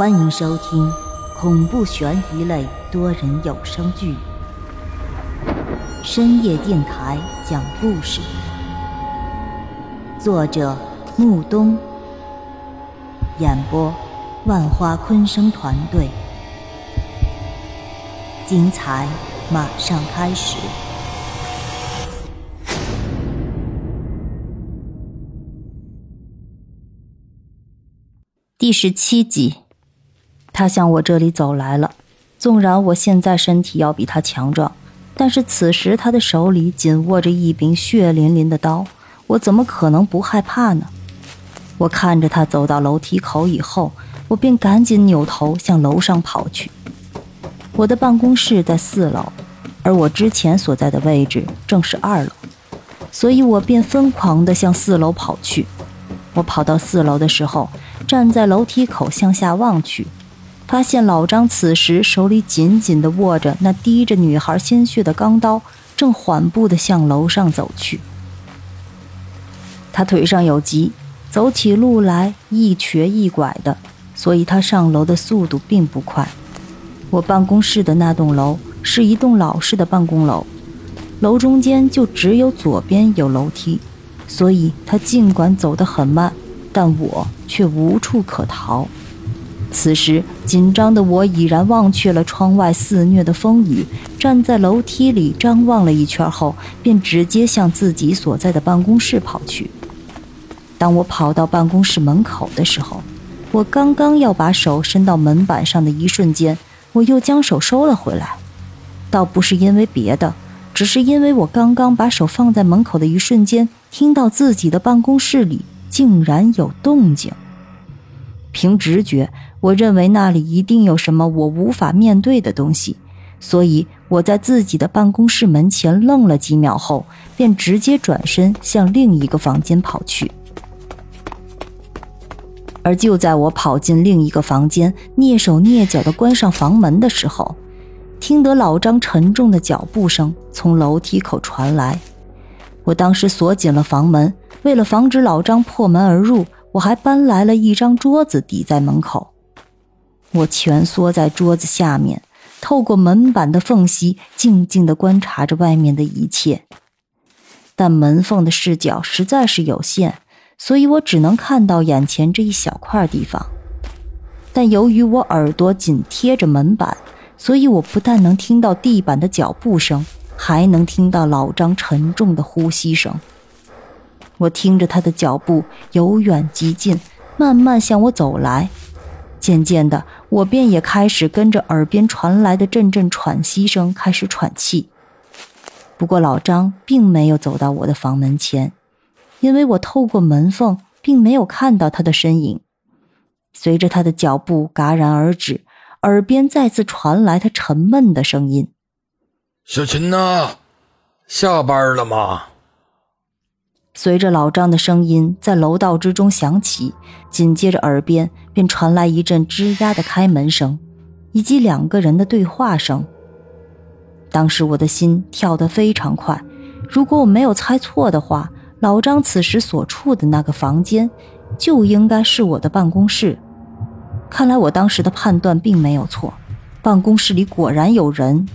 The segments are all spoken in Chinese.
欢迎收听恐怖悬疑类多人有声剧《深夜电台讲故事》，作者木冬，演播万花昆声团队，精彩马上开始。第十七集，他向我这里走来了。纵然我现在身体要比他强壮，但是此时他的手里紧握着一柄血淋淋的刀，我怎么可能不害怕呢？我看着他走到楼梯口以后，我便赶紧扭头向楼上跑去。我的办公室在四楼，而我之前所在的位置正是二楼，所以我便疯狂地向四楼跑去。我跑到四楼的时候。站在楼梯口向下望去，发现老张此时手里紧紧地握着那滴着女孩鲜血的钢刀，正缓步地向楼上走去。他腿上有疾，走起路来一瘸一拐的，所以他上楼的速度并不快。我办公室的那栋楼是一栋老式的办公楼，楼中间就只有左边有楼梯，所以他尽管走得很慢。但我却无处可逃。此时，紧张的我已然忘却了窗外肆虐的风雨，站在楼梯里张望了一圈后，便直接向自己所在的办公室跑去。当我跑到办公室门口的时候，我刚刚要把手伸到门板上的一瞬间，我又将手收了回来。倒不是因为别的，只是因为我刚刚把手放在门口的一瞬间，听到自己的办公室里。竟然有动静。凭直觉，我认为那里一定有什么我无法面对的东西，所以我在自己的办公室门前愣了几秒后，便直接转身向另一个房间跑去。而就在我跑进另一个房间，蹑手蹑脚地关上房门的时候，听得老张沉重的脚步声从楼梯口传来。我当时锁紧了房门。为了防止老张破门而入，我还搬来了一张桌子抵在门口。我蜷缩在桌子下面，透过门板的缝隙，静静地观察着外面的一切。但门缝的视角实在是有限，所以我只能看到眼前这一小块地方。但由于我耳朵紧贴着门板，所以我不但能听到地板的脚步声，还能听到老张沉重的呼吸声。我听着他的脚步由远及近，慢慢向我走来。渐渐的，我便也开始跟着耳边传来的阵阵喘息声开始喘气。不过老张并没有走到我的房门前，因为我透过门缝并没有看到他的身影。随着他的脚步戛然而止，耳边再次传来他沉闷的声音：“小秦呐，下班了吗？”随着老张的声音在楼道之中响起，紧接着耳边便传来一阵吱呀的开门声，以及两个人的对话声。当时我的心跳得非常快，如果我没有猜错的话，老张此时所处的那个房间，就应该是我的办公室。看来我当时的判断并没有错，办公室里果然有人。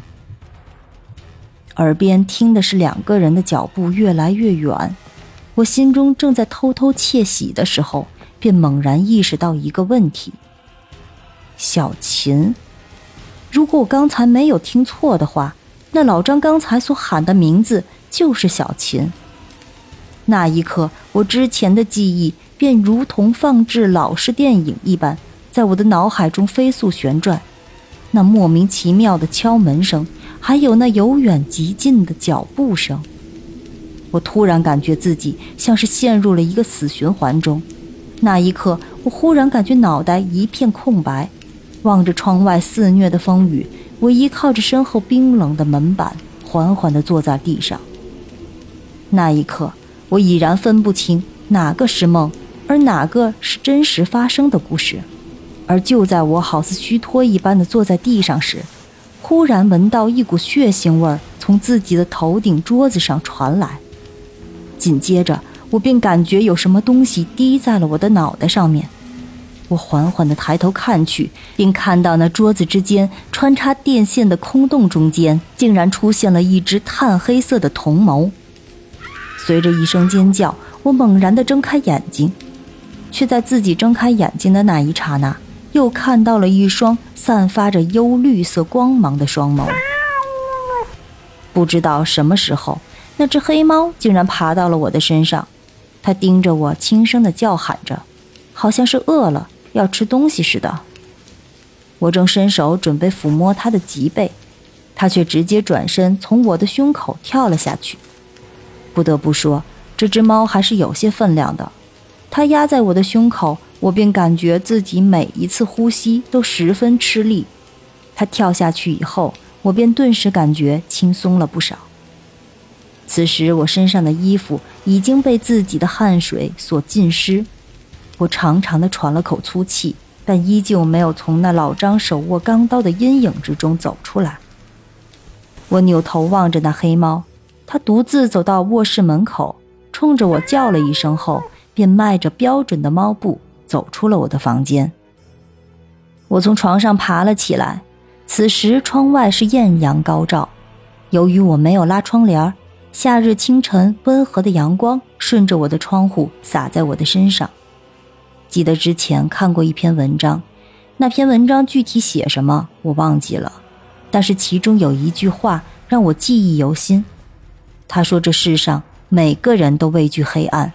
耳边听的是两个人的脚步越来越远。我心中正在偷偷窃喜的时候，便猛然意识到一个问题：小琴。如果我刚才没有听错的话，那老张刚才所喊的名字就是小琴。那一刻，我之前的记忆便如同放置老式电影一般，在我的脑海中飞速旋转。那莫名其妙的敲门声，还有那由远及近的脚步声。我突然感觉自己像是陷入了一个死循环中，那一刻，我忽然感觉脑袋一片空白，望着窗外肆虐的风雨，我依靠着身后冰冷的门板，缓缓地坐在地上。那一刻，我已然分不清哪个是梦，而哪个是真实发生的故事。而就在我好似虚脱一般的坐在地上时，忽然闻到一股血腥味儿从自己的头顶桌子上传来。紧接着，我便感觉有什么东西滴在了我的脑袋上面。我缓缓地抬头看去，并看到那桌子之间穿插电线的空洞中间，竟然出现了一只炭黑色的铜眸。随着一声尖叫，我猛然地睁开眼睛，却在自己睁开眼睛的那一刹那，又看到了一双散发着幽绿色光芒的双眸。不知道什么时候，那只黑猫竟然爬到了我的身上，它盯着我，轻声地叫喊着，好像是饿了。要吃东西似的，我正伸手准备抚摸它的脊背，它却直接转身从我的胸口跳了下去。不得不说，这只猫还是有些分量的。它压在我的胸口，我便感觉自己每一次呼吸都十分吃力。它跳下去以后，我便顿时感觉轻松了不少。此时，我身上的衣服已经被自己的汗水所浸湿。我长长的喘了口粗气，但依旧没有从那老张手握钢刀的阴影之中走出来。我扭头望着那黑猫，它独自走到卧室门口，冲着我叫了一声后，便迈着标准的猫步走出了我的房间。我从床上爬了起来，此时窗外是艳阳高照，由于我没有拉窗帘，夏日清晨温和的阳光顺着我的窗户洒在我的身上。记得之前看过一篇文章，那篇文章具体写什么我忘记了，但是其中有一句话让我记忆犹新。他说：“这世上每个人都畏惧黑暗，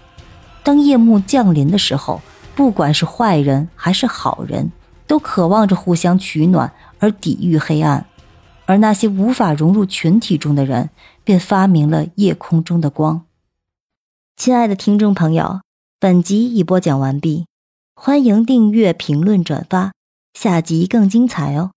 当夜幕降临的时候，不管是坏人还是好人，都渴望着互相取暖而抵御黑暗，而那些无法融入群体中的人，便发明了夜空中的光。”亲爱的听众朋友，本集已播讲完毕。欢迎订阅、评论、转发，下集更精彩哦！